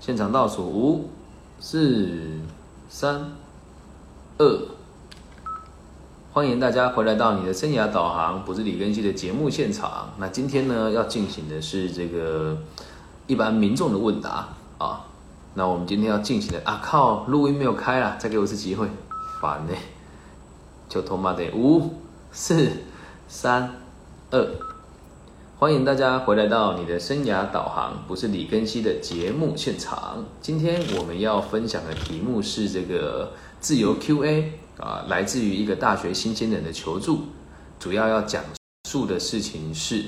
现场倒数五、四、三、二，欢迎大家回来到你的生涯导航，不是李根熙的节目现场。那今天呢，要进行的是这个一般民众的问答啊。那我们今天要进行的啊，靠，录音没有开啦，再给我一次机会，烦呢，就他妈的五、四、三、二。欢迎大家回来到你的生涯导航，不是李根熙的节目现场。今天我们要分享的题目是这个自由 Q&A 啊，来自于一个大学新鲜人的求助，主要要讲述的事情是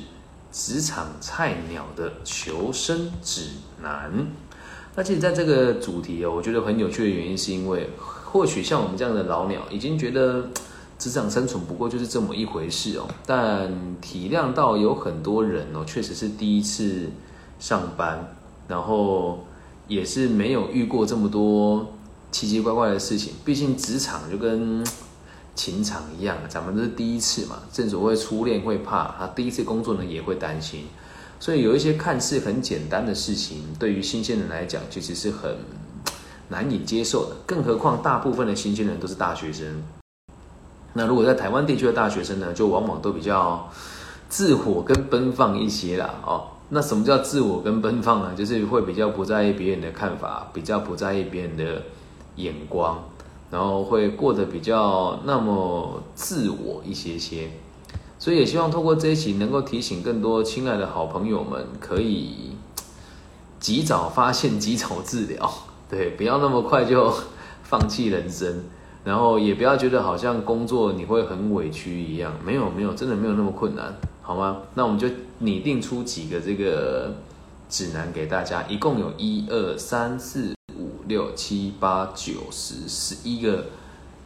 职场菜鸟的求生指南。那其实，在这个主题哦，我觉得很有趣的原因，是因为或许像我们这样的老鸟，已经觉得。职场生存不过就是这么一回事哦，但体谅到有很多人哦，确实是第一次上班，然后也是没有遇过这么多奇奇怪怪的事情。毕竟职场就跟情场一样，咱们都是第一次嘛。正所谓初恋会怕，他第一次工作呢也会担心，所以有一些看似很简单的事情，对于新鲜人来讲，其实是很难以接受的。更何况大部分的新鲜人都是大学生。那如果在台湾地区的大学生呢，就往往都比较自我跟奔放一些啦，哦，那什么叫自我跟奔放呢？就是会比较不在意别人的看法，比较不在意别人的眼光，然后会过得比较那么自我一些些。所以也希望透过这一期，能够提醒更多亲爱的好朋友们，可以及早发现，及早治疗，对，不要那么快就放弃人生。然后也不要觉得好像工作你会很委屈一样，没有没有，真的没有那么困难，好吗？那我们就拟定出几个这个指南给大家，一共有一二三四五六七八九十十一个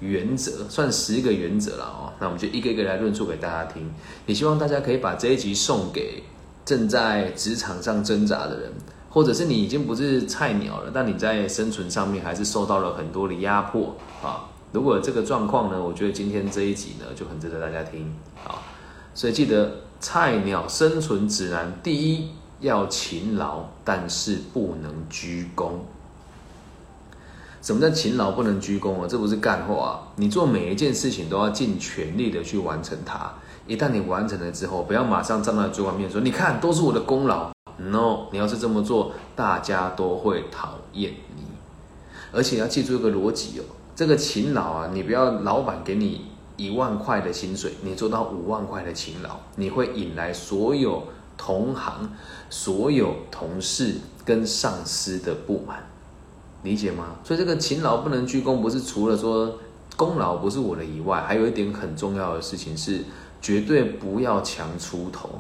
原则，算十个原则了哦。那我们就一个一个来论述给大家听，也希望大家可以把这一集送给正在职场上挣扎的人，或者是你已经不是菜鸟了，但你在生存上面还是受到了很多的压迫啊。如果这个状况呢，我觉得今天这一集呢就很值得大家听啊，所以记得菜鸟生存指南，第一要勤劳，但是不能居功。什么叫勤劳不能居功啊？这不是干话，你做每一件事情都要尽全力的去完成它。一旦你完成了之后，不要马上站在主管面说，你看都是我的功劳。No，你要是这么做，大家都会讨厌你，而且要记住一个逻辑哦。这个勤劳啊，你不要老板给你一万块的薪水，你做到五万块的勤劳，你会引来所有同行、所有同事跟上司的不满，理解吗？所以这个勤劳不能鞠躬，不是除了说功劳不是我的以外，还有一点很重要的事情是，绝对不要强出头。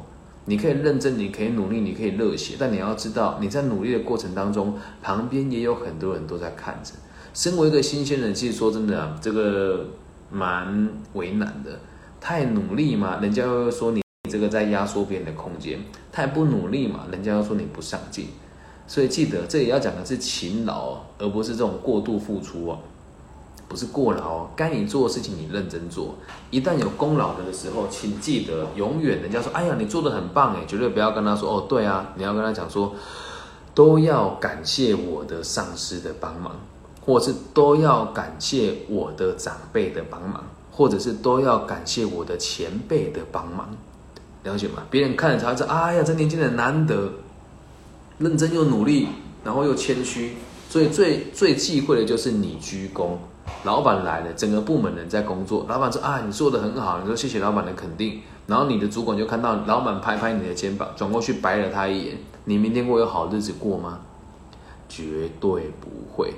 你可以认真，你可以努力，你可以热血，但你要知道，你在努力的过程当中，旁边也有很多人都在看着。身为一个新鲜人，其实说真的，这个蛮为难的。太努力嘛，人家又说你这个在压缩别人的空间；太不努力嘛，人家又说你不上进。所以记得，这里要讲的是勤劳，而不是这种过度付出哦。不是过劳，该你做的事情你认真做。一旦有功劳的时候，请记得永远人家说：“哎呀，你做的很棒哎！”绝对不要跟他说：“哦，对啊。”你要跟他讲说：“都要感谢我的上司的帮忙。”或是都要感谢我的长辈的帮忙，或者是都要感谢我的前辈的帮忙，了解吗？别人看着他说：“哎呀，这年轻人难得认真又努力，然后又谦虚。”所以最最忌讳的就是你鞠躬。老板来了，整个部门人在工作，老板说：“啊，你做的很好。”你说：“谢谢老板的肯定。”然后你的主管就看到老板拍拍你的肩膀，转过去白了他一眼：“你明天会有好日子过吗？”绝对不会。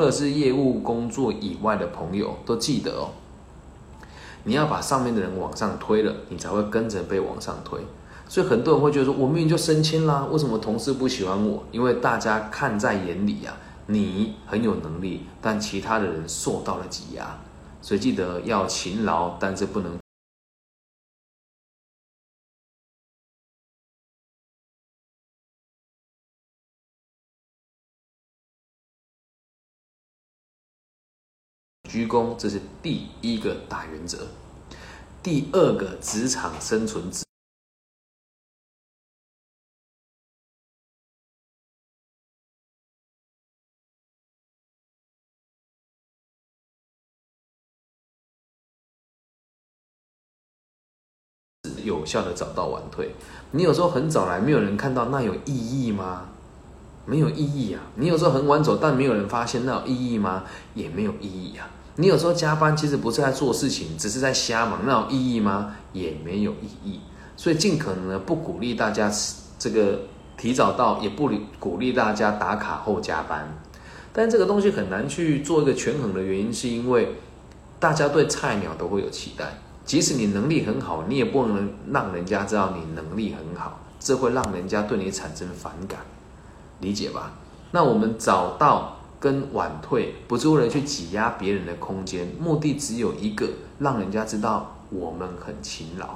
或者是业务工作以外的朋友都记得哦，你要把上面的人往上推了，你才会跟着被往上推。所以很多人会觉得说，我明明就升迁啦，为什么同事不喜欢我？因为大家看在眼里呀，你很有能力，但其他的人受到了挤压。所以记得要勤劳，但是不能。鞠躬，这是第一个大原则。第二个职场生存之。有效的早到晚退，你有时候很早来，没有人看到，那有意义吗？没有意义啊！你有时候很晚走，但没有人发现，那有意义吗？也没有意义啊！你有时候加班，其实不是在做事情，只是在瞎忙，那有意义吗？也没有意义。所以尽可能的不鼓励大家这个提早到，也不鼓励大家打卡后加班。但这个东西很难去做一个权衡的原因，是因为大家对菜鸟都会有期待。即使你能力很好，你也不能让人家知道你能力很好，这会让人家对你产生反感，理解吧？那我们找到跟晚退，不是为了去挤压别人的空间，目的只有一个，让人家知道我们很勤劳，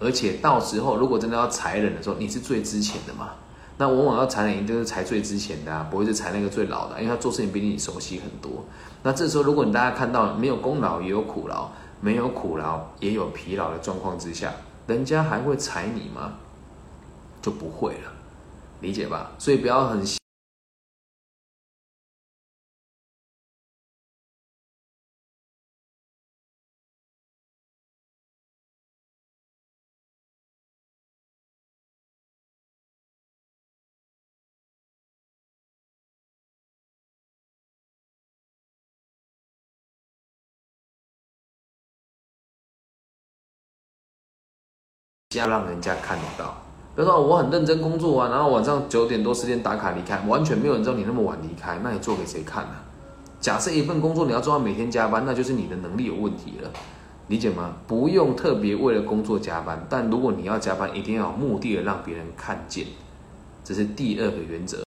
而且到时候如果真的要裁人的时候，你是最值钱的嘛？那往往要裁人，一定是裁最值钱的啊，不会是裁那个最老的，因为他做事情比你熟悉很多。那这时候，如果你大家看到没有功劳也有苦劳。没有苦劳也有疲劳的状况之下，人家还会裁你吗？就不会了，理解吧？所以不要很要让人家看得到，比如说我很认真工作啊，然后晚上九点多十点打卡离开，完全没有人知道你那么晚离开，那你做给谁看呢？假设一份工作你要做到每天加班，那就是你的能力有问题了，理解吗？不用特别为了工作加班，但如果你要加班，一定要有目的的让别人看见，这是第二个原则。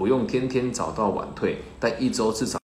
不用天天早到晚退，但一周至少。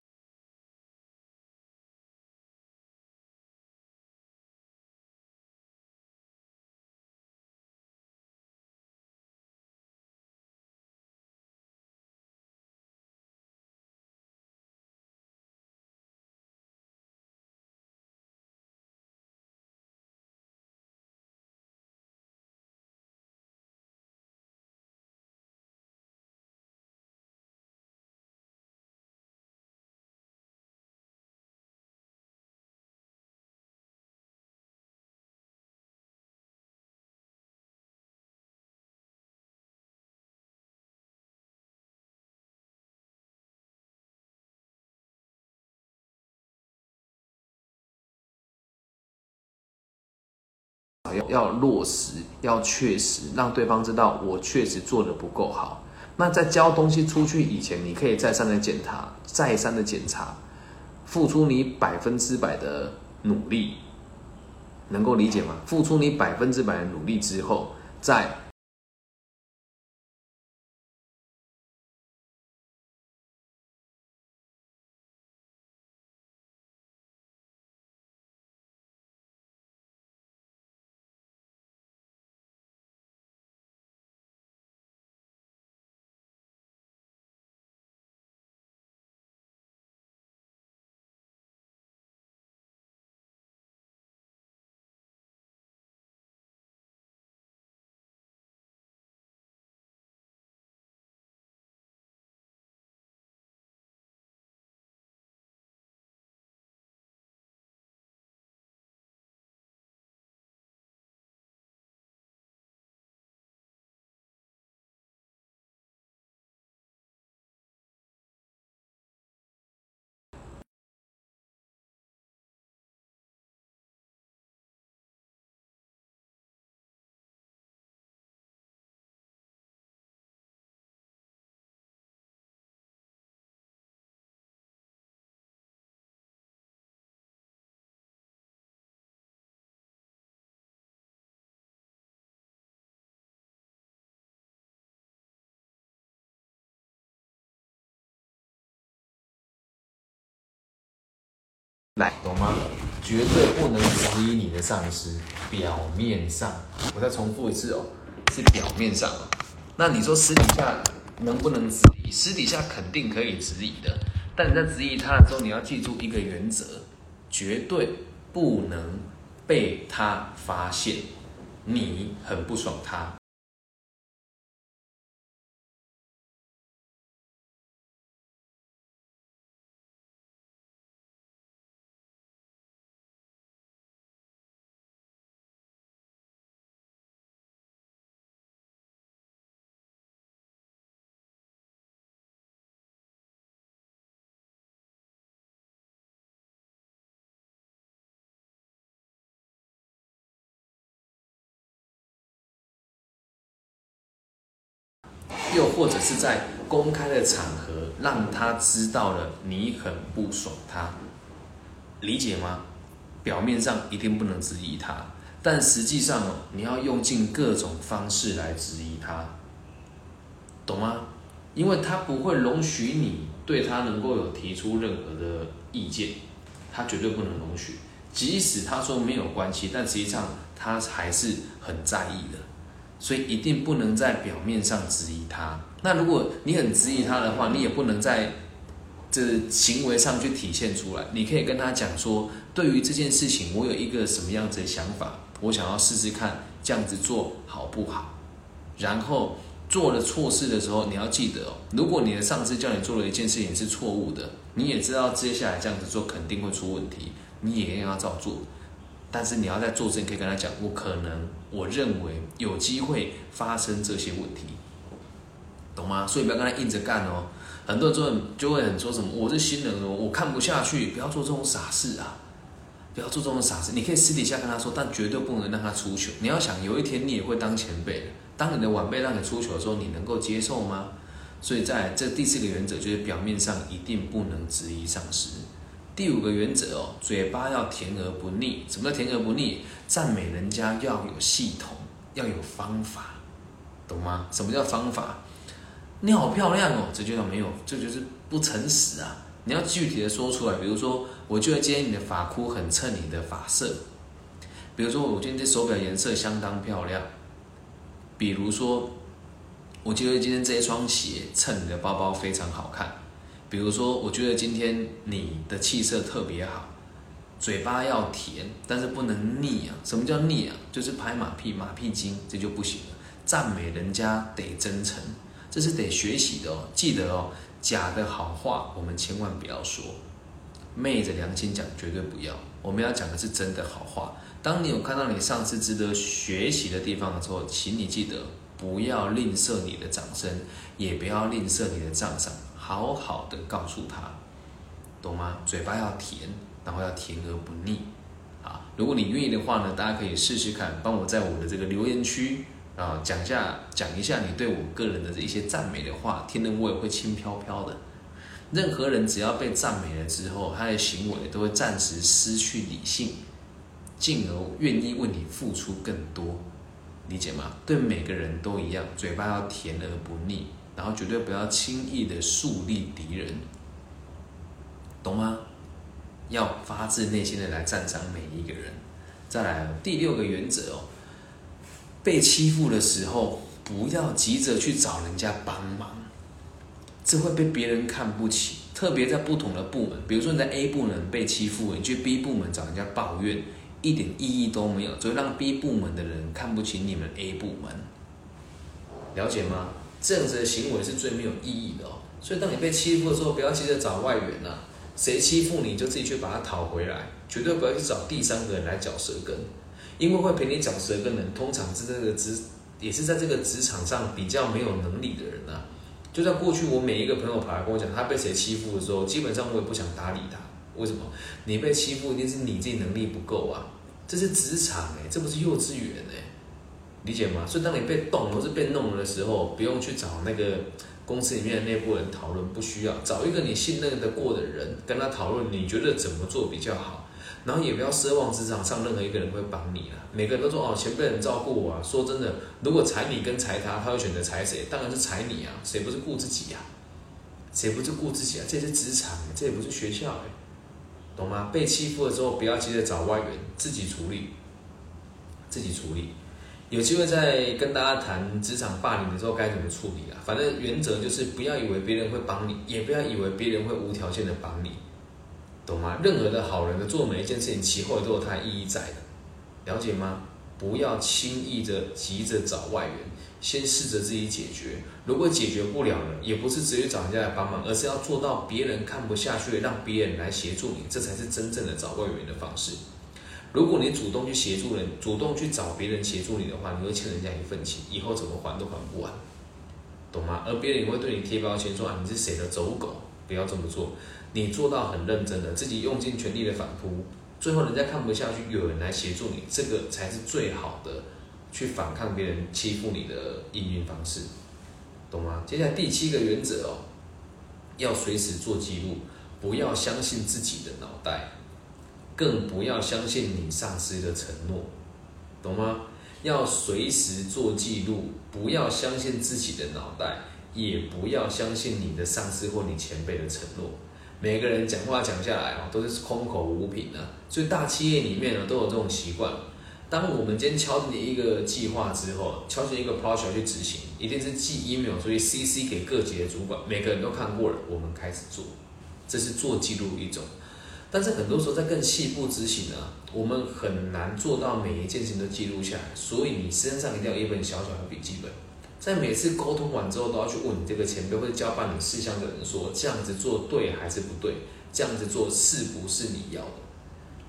要落实，要确实让对方知道我确实做的不够好。那在交东西出去以前，你可以再三的检查，再三的检查，付出你百分之百的努力，能够理解吗？付出你百分之百的努力之后，在。来，懂吗？绝对不能质疑你的上司。表面上，我再重复一次哦，是表面上。那你说私底下能不能质疑？私底下肯定可以质疑的。但你在质疑他的时候，你要记住一个原则：绝对不能被他发现你很不爽他。或者是在公开的场合让他知道了你很不爽他，理解吗？表面上一定不能质疑他，但实际上，你要用尽各种方式来质疑他，懂吗？因为他不会容许你对他能够有提出任何的意见，他绝对不能容许。即使他说没有关系，但实际上他还是很在意的。所以一定不能在表面上质疑他。那如果你很质疑他的话，你也不能在这行为上去体现出来。你可以跟他讲说，对于这件事情，我有一个什么样子的想法，我想要试试看这样子做好不好。然后做了错事的时候，你要记得哦，如果你的上司叫你做了一件事情是错误的，你也知道接下来这样子做肯定会出问题，你也要照做。但是你要在做之前可以跟他讲，我可能我认为有机会发生这些问题，懂吗？所以不要跟他硬着干哦。很多人就就会很说什么，我是新人哦，我看不下去，不要做这种傻事啊，不要做这种傻事。你可以私底下跟他说，但绝对不能让他出糗。你要想，有一天你也会当前辈的，当你的晚辈让你出糗的时候，你能够接受吗？所以在这第四个原则就是表面上一定不能质疑上司。第五个原则哦，嘴巴要甜而不腻。什么叫甜而不腻？赞美人家要有系统，要有方法，懂吗？什么叫方法？你好漂亮哦，这就叫没有，这就是不诚实啊！你要具体的说出来。比如说，我觉得今天你的发箍很衬你的发色。比如说，我今天这手表颜色相当漂亮。比如说，我觉得今天这一双鞋衬你的包包非常好看。比如说，我觉得今天你的气色特别好，嘴巴要甜，但是不能腻啊。什么叫腻啊？就是拍马屁、马屁精，这就不行了。赞美人家得真诚，这是得学习的哦。记得哦，假的好话我们千万不要说，昧着良心讲绝对不要。我们要讲的是真的好话。当你有看到你上次值得学习的地方的时候，请你记得不要吝啬你的掌声，也不要吝啬你的赞赏。好好的告诉他，懂吗？嘴巴要甜，然后要甜而不腻，啊！如果你愿意的话呢，大家可以试试看，帮我在我的这个留言区啊讲下讲一下你对我个人的这一些赞美的话，听得我也会轻飘飘的。任何人只要被赞美了之后，他的行为都会暂时失去理性，进而愿意为你付出更多，理解吗？对每个人都一样，嘴巴要甜而不腻。然后绝对不要轻易的树立敌人，懂吗？要发自内心的来赞赏每一个人。再来第六个原则哦，被欺负的时候不要急着去找人家帮忙，这会被别人看不起。特别在不同的部门，比如说你在 A 部门被欺负，你去 B 部门找人家抱怨，一点意义都没有，只会让 B 部门的人看不起你们 A 部门。了解吗？这样子的行为是最没有意义的哦，所以当你被欺负的时候，不要急着找外援呐，谁欺负你就自己去把他讨回来，绝对不要去找第三个人来嚼舌根，因为会陪你嚼舌根的人，通常是这个职，也是在这个职场上比较没有能力的人呐。就在过去，我每一个朋友跑来跟我讲他被谁欺负的时候，基本上我也不想搭理他。为什么？你被欺负一定是你自己能力不够啊，这是职场哎，这不是幼稚园哎。理解吗？所以当你被动或是被弄的时候，不用去找那个公司里面的内部人讨论，不需要找一个你信任得过的人跟他讨论，你觉得怎么做比较好？然后也不要奢望职场上任何一个人会帮你了。每个人都说哦，前辈人照顾我啊。说真的，如果裁你跟裁他，他会选择裁谁？当然是裁你啊！谁不是顾自己呀？谁不是顾自己啊？这是职场，这也不是学校哎。懂吗？被欺负的时候，不要急着找外援，自己处理，自己处理。有机会再跟大家谈职场霸凌的时候该怎么处理啊？反正原则就是不要以为别人会帮你，也不要以为别人会无条件的帮你，懂吗？任何的好人的做每一件事情，其后都有它意义在的，了解吗？不要轻易的急着找外援，先试着自己解决。如果解决不了了，也不是直接找人家来帮忙，而是要做到别人看不下去，让别人来协助你，这才是真正的找外援的方式。如果你主动去协助人，主动去找别人协助你的话，你会欠人家一份情，以后怎么还都还不完，懂吗？而别人也会对你贴标签，说啊你是谁的走狗，不要这么做。你做到很认真的，自己用尽全力的反扑，最后人家看不下去，有人来协助你，这个才是最好的去反抗别人欺负你的应运方式，懂吗？接下来第七个原则哦，要随时做记录，不要相信自己的脑袋。更不要相信你上司的承诺，懂吗？要随时做记录，不要相信自己的脑袋，也不要相信你的上司或你前辈的承诺。每个人讲话讲下来哦，都是空口无凭的。所以大企业里面呢，都有这种习惯。当我们今天敲定一个计划之后，敲定一个 project 去执行，一定是寄 email，所以 CC 给各级的主管，每个人都看过了，我们开始做，这是做记录一种。但是很多时候在更细部执行呢，我们很难做到每一件事情都记录下来。所以你身上一定要有一本小小的笔记本，在每次沟通完之后，都要去问你这个前辈或者交办你事项的人说：这样子做对还是不对？这样子做是不是你要的？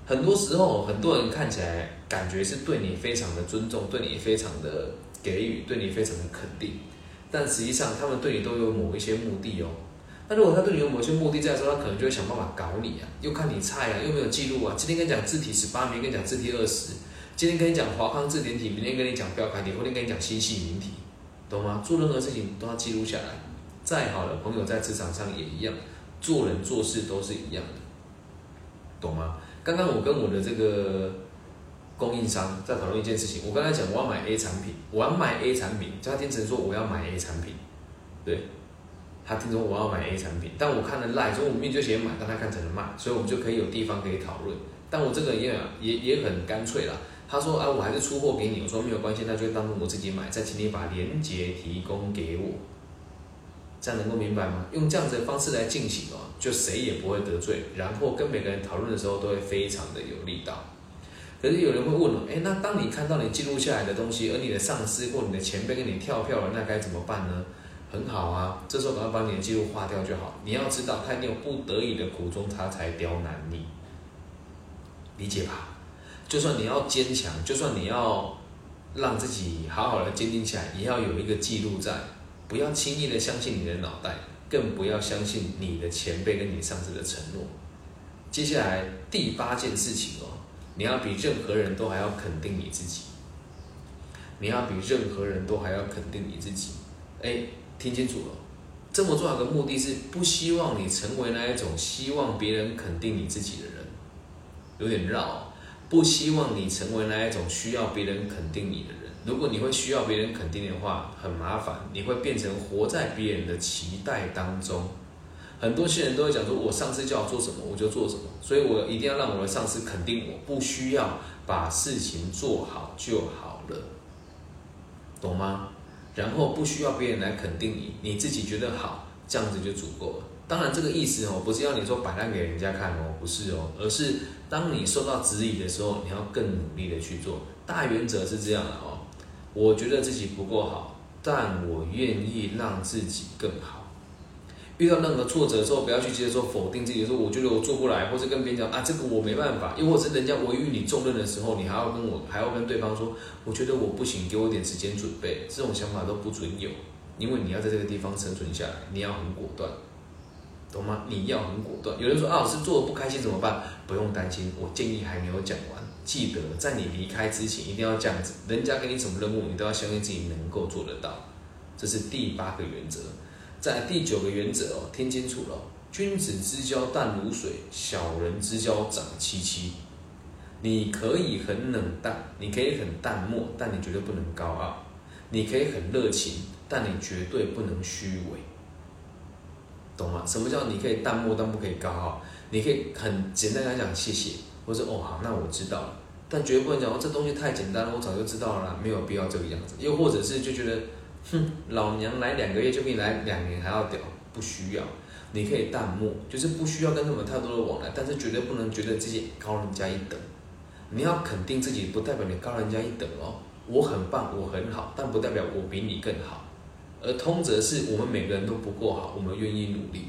很多时候，很多人看起来感觉是对你非常的尊重，对你非常的给予，对你非常的肯定，但实际上他们对你都有某一些目的哦。那如果他对你有某些目的在的时候，他可能就会想办法搞你啊，又看你菜啊，又没有记录啊。今天跟你讲字体十八，明天跟你讲字体二十，今天跟你讲华康字典体，明天跟你讲标楷体，后天跟你讲新细明体，懂吗？做任何事情都要记录下来。再好的朋友在职场上也一样，做人做事都是一样的，懂吗？刚刚我跟我的这个供应商在讨论一件事情，我刚才讲我要买 A 产品，我要买 A 产品，他天成说我要买 A 产品，对。他听说我要买 A 产品，但我看了赖，所以我明明就写买，但他看成了卖，所以我们就可以有地方可以讨论。但我这个也也也很干脆啦。他说啊，我还是出货给你，我说没有关系，那就当我自己买，再请你把链接提供给我，这样能够明白吗？用这样子的方式来进行哦，就谁也不会得罪，然后跟每个人讨论的时候都会非常的有力道。可是有人会问了，哎，那当你看到你记录下来的东西，而你的上司或你的前辈跟你跳票了，那该怎么办呢？很好啊，这时候赶快把你的记录划掉就好。你要知道，他一定有不得已的苦衷，他才刁难你，理解吧？就算你要坚强，就算你要让自己好好的坚定起来，也要有一个记录在。不要轻易的相信你的脑袋，更不要相信你的前辈跟你上司的承诺。接下来第八件事情哦，你要比任何人都还要肯定你自己。你要比任何人都还要肯定你自己，哎。听清楚了，这么重要的目的是不希望你成为那一种希望别人肯定你自己的人，有点绕。不希望你成为那一种需要别人肯定你的人。如果你会需要别人肯定的话，很麻烦，你会变成活在别人的期待当中。很多新人都会讲说，我上司叫我做什么，我就做什么，所以我一定要让我的上司肯定我，不需要把事情做好就好了，懂吗？然后不需要别人来肯定你，你自己觉得好，这样子就足够了。当然，这个意思哦，不是要你说摆烂给人家看哦，不是哦，而是当你受到质疑的时候，你要更努力的去做。大原则是这样的哦，我觉得自己不够好，但我愿意让自己更好。遇到任何挫折的时候，不要去接受否定自己，说我觉得我做不来，或者跟别人讲啊，这个我没办法。又或者是人家委于你重任的时候，你还要跟我，还要跟对方说，我觉得我不行，给我点时间准备。这种想法都不准有，因为你要在这个地方生存下来，你要很果断，懂吗？你要很果断。有人说啊，老师做的不开心怎么办？不用担心，我建议还没有讲完。记得在你离开之前，一定要这样子。人家给你什么任务，你都要相信自己能够做得到。这是第八个原则。在第九个原则哦，听清楚了，君子之交淡如水，小人之交长戚戚。你可以很冷淡，你可以很淡漠，但你绝对不能高傲；你可以很热情，但你绝对不能虚伪，懂吗？什么叫你可以淡漠但不可以高傲？你可以很简单来讲谢谢，或者哦好，那我知道了。但绝对不能讲哦，这东西太简单了，我早就知道了，没有必要这个样子。又或者是就觉得，哼，老娘来两个月就比你来两年还要屌，不需要。你可以淡漠，就是不需要跟他们太多的往来，但是绝对不能觉得自己高人家一等。你要肯定自己，不代表你高人家一等哦。我很棒，我很好，但不代表我比你更好。而通则是我们每个人都不够好，我们愿意努力。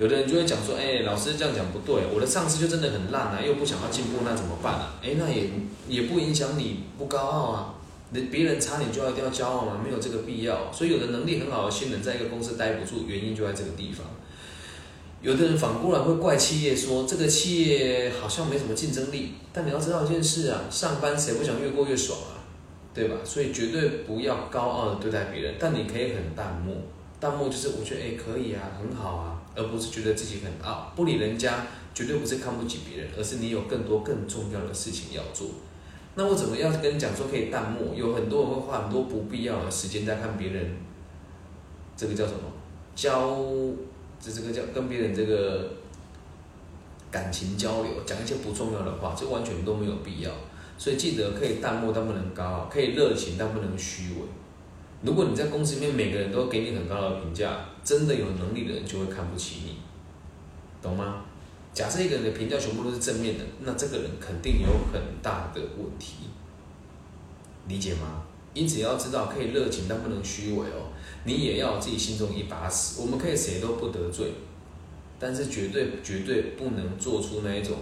有的人就会讲说，哎，老师这样讲不对，我的上司就真的很烂啊，又不想要进步，那怎么办啊？哎，那也也不影响你不高傲啊。别人差你就要一定要骄傲吗？没有这个必要。所以有的能力很好的新人，在一个公司待不住，原因就在这个地方。有的人反过来会怪企业说，这个企业好像没什么竞争力。但你要知道一件事啊，上班谁不想越过越爽啊？对吧？所以绝对不要高傲的对待别人，但你可以很淡漠。淡漠就是我觉得哎可以啊，很好啊，而不是觉得自己很傲，不理人家，绝对不是看不起别人，而是你有更多更重要的事情要做。那我怎么样跟你讲说可以淡漠？有很多人会花很多不必要的时间在看别人，这个叫什么？交，这这个叫跟别人这个感情交流，讲一些不重要的话，这完全都没有必要。所以记得可以淡漠，但不能高傲；可以热情，但不能虚伪。如果你在公司里面每个人都给你很高的评价，真的有能力的人就会看不起你，懂吗？假设一个人的评价全部都是正面的，那这个人肯定有很大的问题，理解吗？因此要知道，可以热情但不能虚伪哦。你也要自己心中一把尺。我们可以谁都不得罪，但是绝对绝对不能做出那一种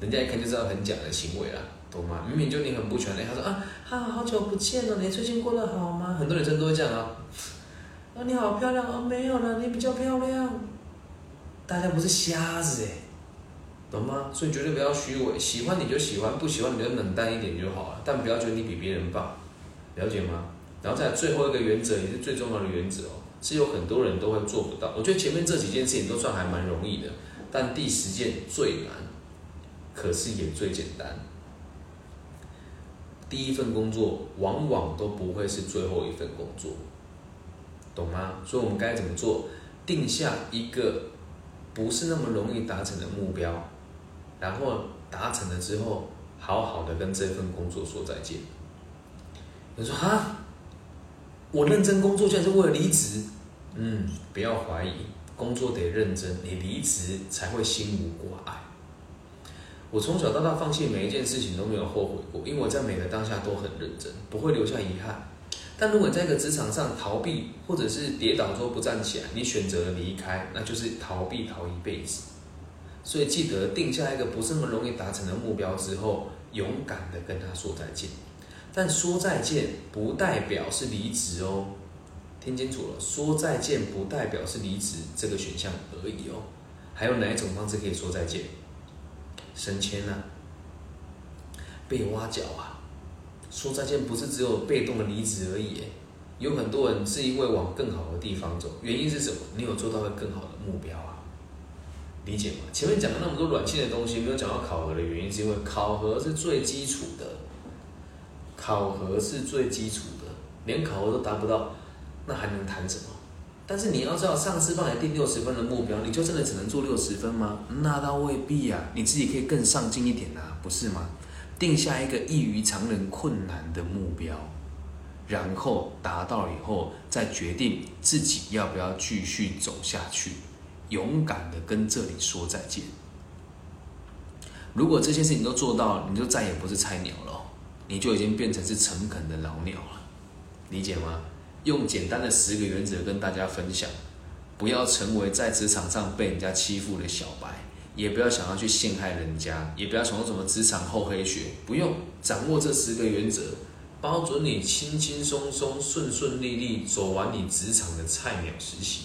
人家一看就知道很假的行为啦。懂吗？明明就你很不全的，他说啊，哈，好久不见了，你最近过得好吗？很多女生都会这样啊，啊，你好漂亮啊，没有了，你比较漂亮。大家不是瞎子哎，懂吗？所以绝对不要虚伪，喜欢你就喜欢，不喜欢你就冷淡一点就好了，但不要觉得你比别人棒，了解吗？然后在最后一个原则也是最重要的原则哦，是有很多人都会做不到。我觉得前面这几件事情都算还蛮容易的，但第十件最难，可是也最简单。第一份工作往往都不会是最后一份工作，懂吗？所以我们该怎么做？定下一个不是那么容易达成的目标，然后达成了之后，好好的跟这份工作说再见。你说啊，我认真工作竟然是为了离职？嗯，不要怀疑，工作得认真，你离职才会心无挂碍。我从小到大放弃每一件事情都没有后悔过，因为我在每个当下都很认真，不会留下遗憾。但如果你在一个职场上逃避，或者是跌倒之后不站起来，你选择了离开，那就是逃避逃一辈子。所以记得定下一个不是那么容易达成的目标之后，勇敢的跟他说再见。但说再见不代表是离职哦，听清楚了，说再见不代表是离职这个选项而已哦。还有哪一种方式可以说再见？升迁啊，被挖角啊，说再见不是只有被动的离职而已，有很多人是因为往更好的地方走，原因是什么？你有做到个更好的目标啊，理解吗？前面讲了那么多软性的东西，没有讲到考核的原因，是因为考核是最基础的，考核是最基础的，连考核都达不到，那还能谈什么？但是你要知道，上司帮你定六十分的目标，你就真的只能做六十分吗？那倒未必啊，你自己可以更上进一点啊，不是吗？定下一个异于常人、困难的目标，然后达到以后，再决定自己要不要继续走下去，勇敢的跟这里说再见。如果这些事情都做到，你就再也不是菜鸟了，你就已经变成是诚恳的老鸟了，理解吗？用简单的十个原则跟大家分享，不要成为在职场上被人家欺负的小白，也不要想要去陷害人家，也不要想要什么职场厚黑学，不用掌握这十个原则，包准你轻轻松松、顺顺利利走完你职场的菜鸟实习，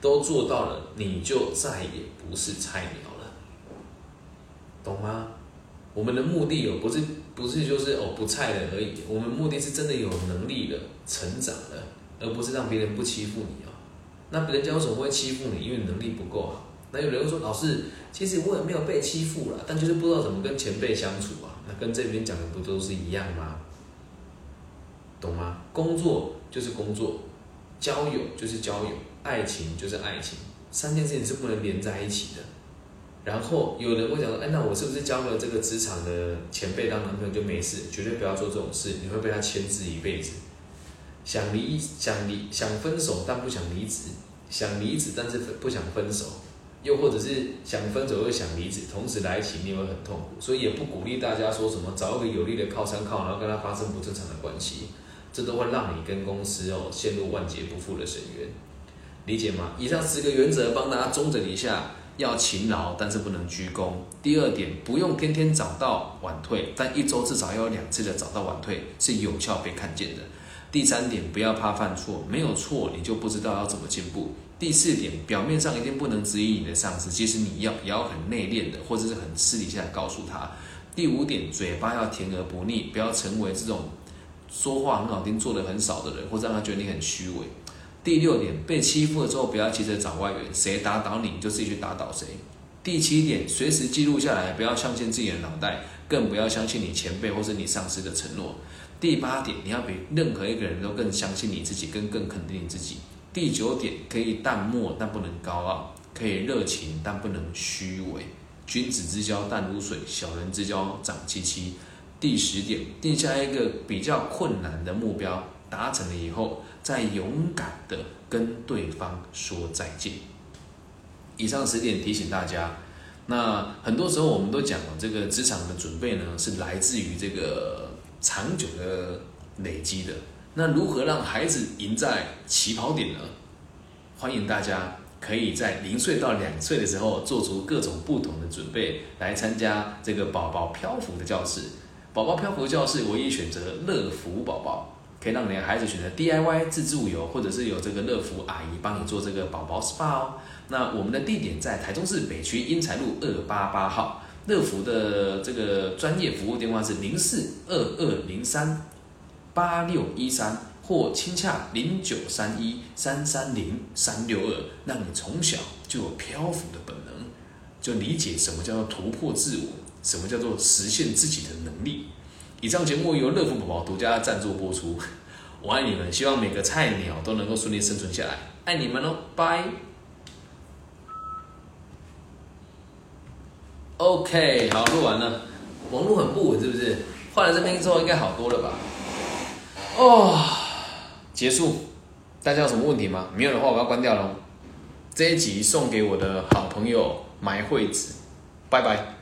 都做到了，你就再也不是菜鸟了，懂吗？我们的目的哦，不是不是就是哦不菜了而已，我们目的是真的有能力的成长了，而不是让别人不欺负你哦。那别人家为什么会欺负你？因为能力不够啊。那有人会说，老师，其实我也没有被欺负了，但就是不知道怎么跟前辈相处啊。那跟这边讲的不都是一样吗？懂吗？工作就是工作，交友就是交友，爱情就是爱情，三件事情是不能连在一起的。然后有人会讲说，哎，那我是不是交了这个职场的前辈当男朋友就没事？绝对不要做这种事，你会被他牵制一辈子。想离想离想分手，但不想离职；想离职，但是不想分手；又或者是想分手又想离职，同时来一起，你也会很痛苦。所以也不鼓励大家说什么找一个有力的靠山靠，然后跟他发生不正常的关系，这都会让你跟公司哦陷入万劫不复的深渊。理解吗？以上十个原则帮大家中整一下。要勤劳，但是不能鞠躬。第二点，不用天天早到晚退，但一周至少要有两次的早到晚退是有效被看见的。第三点，不要怕犯错，没有错你就不知道要怎么进步。第四点，表面上一定不能质疑你的上司，其实你要也要很内敛的，或者是很私底下告诉他。第五点，嘴巴要甜而不腻，不要成为这种说话很好听、做的很少的人，或者让他觉得你很虚伪。第六点，被欺负了之后不要急着找外援，谁打倒你，就自己去打倒谁。第七点，随时记录下来，不要相信自己的脑袋，更不要相信你前辈或是你上司的承诺。第八点，你要比任何一个人都更相信你自己，更更肯定你自己。第九点，可以淡漠但不能高傲，可以热情但不能虚伪。君子之交淡如水，小人之交长戚戚。第十点，定下一个比较困难的目标。达成了以后，再勇敢的跟对方说再见。以上十点提醒大家。那很多时候我们都讲了，这个职场的准备呢，是来自于这个长久的累积的。那如何让孩子赢在起跑点呢？欢迎大家可以在零岁到两岁的时候，做出各种不同的准备，来参加这个宝宝漂浮的教室。宝宝漂浮教室唯一选择乐福宝宝。可以让你的孩子选择 DIY 自助游，或者是有这个乐福阿姨帮你做这个宝宝 SPA 哦。那我们的地点在台中市北区英才路二八八号，乐福的这个专业服务电话是零四二二零三八六一三，或亲洽零九三一三三零三六二，让你从小就有漂浮的本能，就理解什么叫做突破自我，什么叫做实现自己的能力。以上节目由乐福宝宝独家赞助播出，我爱你们，希望每个菜鸟都能够顺利生存下来，爱你们哦，拜。OK，好，录完了，网络很不稳是不是？换了这边之后应该好多了吧？哦，结束，大家有什么问题吗？没有的话，我要关掉了。这一集送给我的好朋友埋惠子，拜拜。